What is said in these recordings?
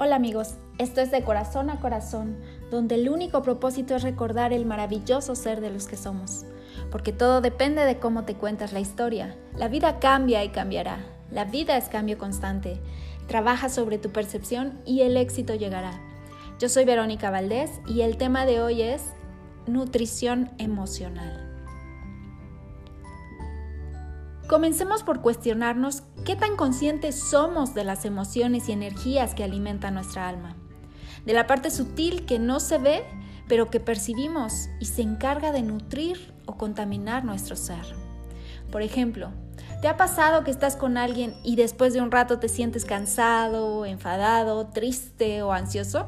Hola amigos, esto es de corazón a corazón, donde el único propósito es recordar el maravilloso ser de los que somos, porque todo depende de cómo te cuentas la historia. La vida cambia y cambiará, la vida es cambio constante. Trabaja sobre tu percepción y el éxito llegará. Yo soy Verónica Valdés y el tema de hoy es nutrición emocional. Comencemos por cuestionarnos qué tan conscientes somos de las emociones y energías que alimentan nuestra alma, de la parte sutil que no se ve, pero que percibimos y se encarga de nutrir o contaminar nuestro ser. Por ejemplo, ¿te ha pasado que estás con alguien y después de un rato te sientes cansado, enfadado, triste o ansioso?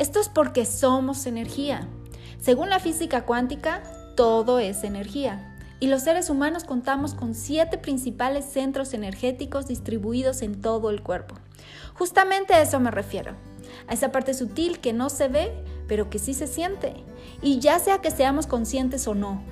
Esto es porque somos energía. Según la física cuántica, todo es energía y los seres humanos contamos con siete principales centros energéticos distribuidos en todo el cuerpo. Justamente a eso me refiero, a esa parte sutil que no se ve, pero que sí se siente. Y ya sea que seamos conscientes o no,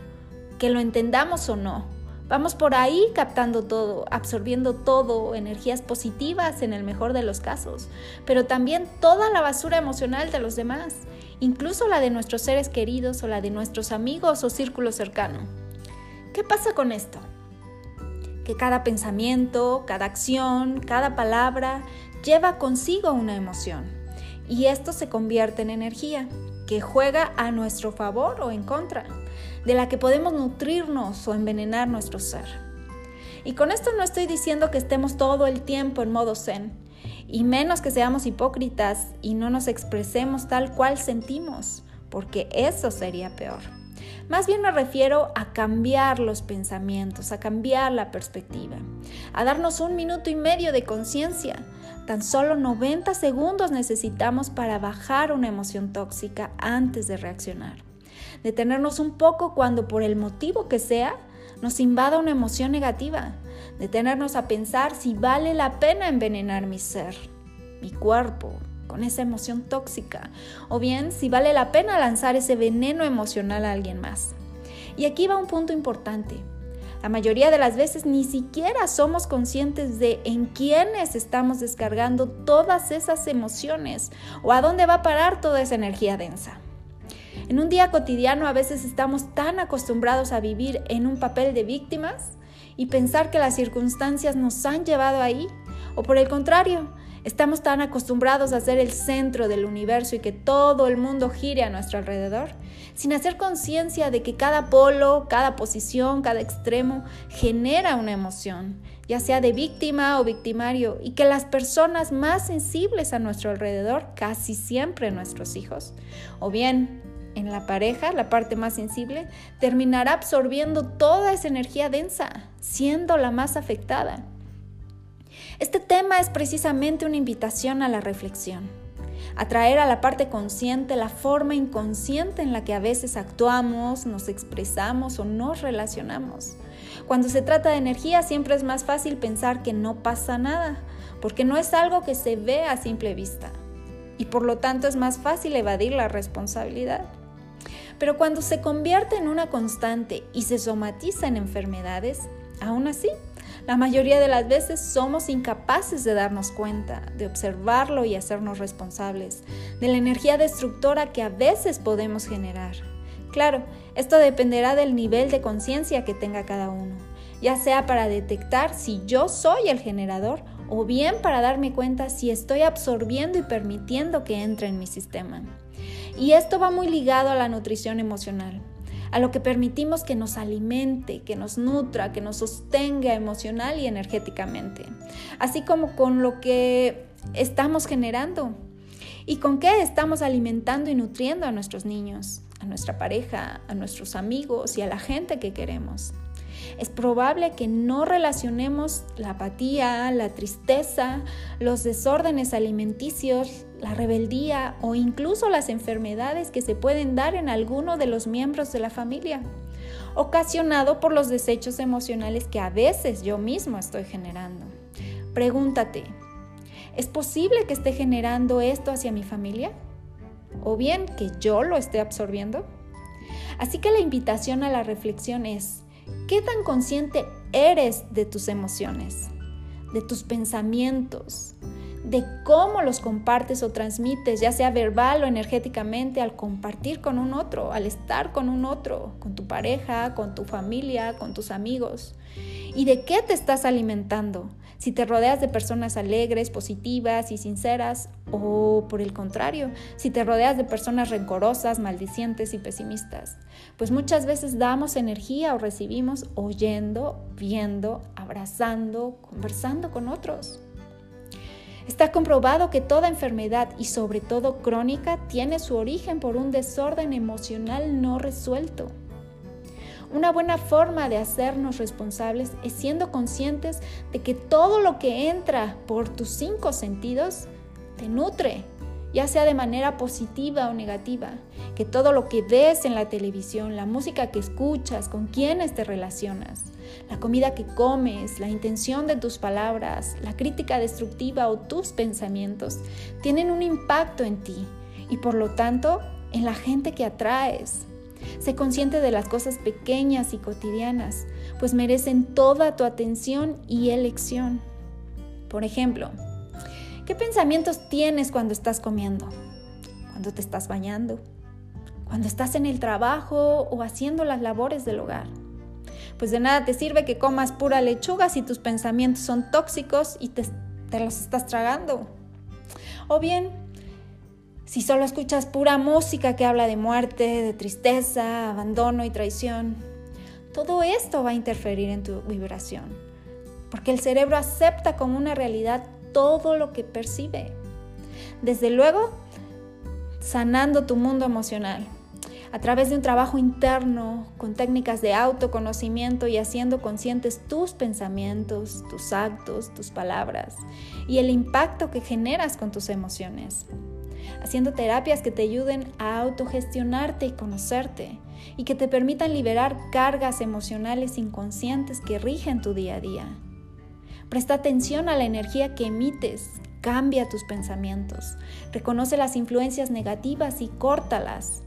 que lo entendamos o no, vamos por ahí captando todo, absorbiendo todo, energías positivas en el mejor de los casos, pero también toda la basura emocional de los demás, incluso la de nuestros seres queridos o la de nuestros amigos o círculo cercano. ¿Qué pasa con esto? Que cada pensamiento, cada acción, cada palabra lleva consigo una emoción y esto se convierte en energía que juega a nuestro favor o en contra, de la que podemos nutrirnos o envenenar nuestro ser. Y con esto no estoy diciendo que estemos todo el tiempo en modo zen, y menos que seamos hipócritas y no nos expresemos tal cual sentimos, porque eso sería peor. Más bien me refiero a cambiar los pensamientos, a cambiar la perspectiva, a darnos un minuto y medio de conciencia. Tan solo 90 segundos necesitamos para bajar una emoción tóxica antes de reaccionar. Detenernos un poco cuando por el motivo que sea nos invada una emoción negativa. Detenernos a pensar si vale la pena envenenar mi ser, mi cuerpo, con esa emoción tóxica, o bien si vale la pena lanzar ese veneno emocional a alguien más. Y aquí va un punto importante. La mayoría de las veces ni siquiera somos conscientes de en quiénes estamos descargando todas esas emociones o a dónde va a parar toda esa energía densa. En un día cotidiano a veces estamos tan acostumbrados a vivir en un papel de víctimas y pensar que las circunstancias nos han llevado ahí, o por el contrario, Estamos tan acostumbrados a ser el centro del universo y que todo el mundo gire a nuestro alrededor, sin hacer conciencia de que cada polo, cada posición, cada extremo genera una emoción, ya sea de víctima o victimario, y que las personas más sensibles a nuestro alrededor, casi siempre nuestros hijos, o bien en la pareja, la parte más sensible, terminará absorbiendo toda esa energía densa, siendo la más afectada. Este tema es precisamente una invitación a la reflexión, a traer a la parte consciente la forma inconsciente en la que a veces actuamos, nos expresamos o nos relacionamos. Cuando se trata de energía siempre es más fácil pensar que no pasa nada, porque no es algo que se ve a simple vista y por lo tanto es más fácil evadir la responsabilidad. Pero cuando se convierte en una constante y se somatiza en enfermedades, aún así la mayoría de las veces somos incapaces de darnos cuenta, de observarlo y hacernos responsables de la energía destructora que a veces podemos generar. Claro, esto dependerá del nivel de conciencia que tenga cada uno, ya sea para detectar si yo soy el generador o bien para darme cuenta si estoy absorbiendo y permitiendo que entre en mi sistema. Y esto va muy ligado a la nutrición emocional a lo que permitimos que nos alimente, que nos nutra, que nos sostenga emocional y energéticamente, así como con lo que estamos generando y con qué estamos alimentando y nutriendo a nuestros niños, a nuestra pareja, a nuestros amigos y a la gente que queremos. Es probable que no relacionemos la apatía, la tristeza, los desórdenes alimenticios, la rebeldía o incluso las enfermedades que se pueden dar en alguno de los miembros de la familia, ocasionado por los desechos emocionales que a veces yo mismo estoy generando. Pregúntate, ¿es posible que esté generando esto hacia mi familia? ¿O bien que yo lo esté absorbiendo? Así que la invitación a la reflexión es, ¿Qué tan consciente eres de tus emociones, de tus pensamientos, de cómo los compartes o transmites, ya sea verbal o energéticamente, al compartir con un otro, al estar con un otro, con tu pareja, con tu familia, con tus amigos. ¿Y de qué te estás alimentando? Si te rodeas de personas alegres, positivas y sinceras, o por el contrario, si te rodeas de personas rencorosas, maldicientes y pesimistas. Pues muchas veces damos energía o recibimos oyendo, viendo, abrazando, conversando con otros. Está comprobado que toda enfermedad y sobre todo crónica tiene su origen por un desorden emocional no resuelto. Una buena forma de hacernos responsables es siendo conscientes de que todo lo que entra por tus cinco sentidos te nutre, ya sea de manera positiva o negativa, que todo lo que ves en la televisión, la música que escuchas, con quienes te relacionas, la comida que comes, la intención de tus palabras, la crítica destructiva o tus pensamientos, tienen un impacto en ti y por lo tanto en la gente que atraes. Sé consciente de las cosas pequeñas y cotidianas, pues merecen toda tu atención y elección. Por ejemplo, ¿qué pensamientos tienes cuando estás comiendo? ¿Cuando te estás bañando? ¿Cuando estás en el trabajo o haciendo las labores del hogar? Pues de nada te sirve que comas pura lechuga si tus pensamientos son tóxicos y te, los estás tragando. O bien, si solo escuchas pura música que habla de muerte, de tristeza, abandono y traición, todo esto va a interferir en tu vibración, porque el cerebro acepta como una realidad todo lo que percibe. Desde luego, sanando tu mundo emocional a través de un trabajo interno, con técnicas de autoconocimiento y haciendo conscientes tus pensamientos, tus actos, tus palabras y el impacto que generas con tus emociones haciendo terapias que te ayuden a autogestionarte y conocerte y que te permitan liberar cargas emocionales inconscientes que rigen tu día a día. Presta atención a la energía que emites, cambia tus pensamientos, reconoce las influencias negativas y córtalas.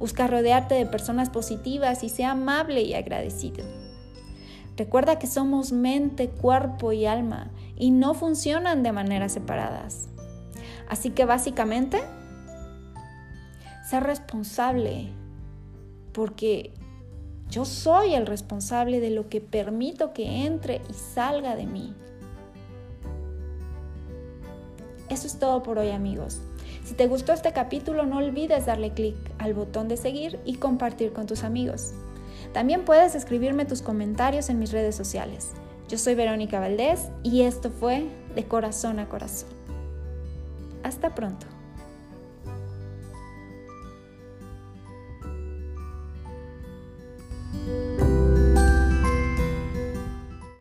Busca rodearte de personas positivas y sea amable y agradecido. Recuerda que somos mente, cuerpo y alma y no funcionan de maneras separadas. Así que básicamente, ser responsable, porque yo soy el responsable de lo que permito que entre y salga de mí. Eso es todo por hoy amigos. Si te gustó este capítulo no olvides darle clic al botón de seguir y compartir con tus amigos. También puedes escribirme tus comentarios en mis redes sociales. Yo soy Verónica Valdés y esto fue De Corazón a Corazón. Hasta pronto.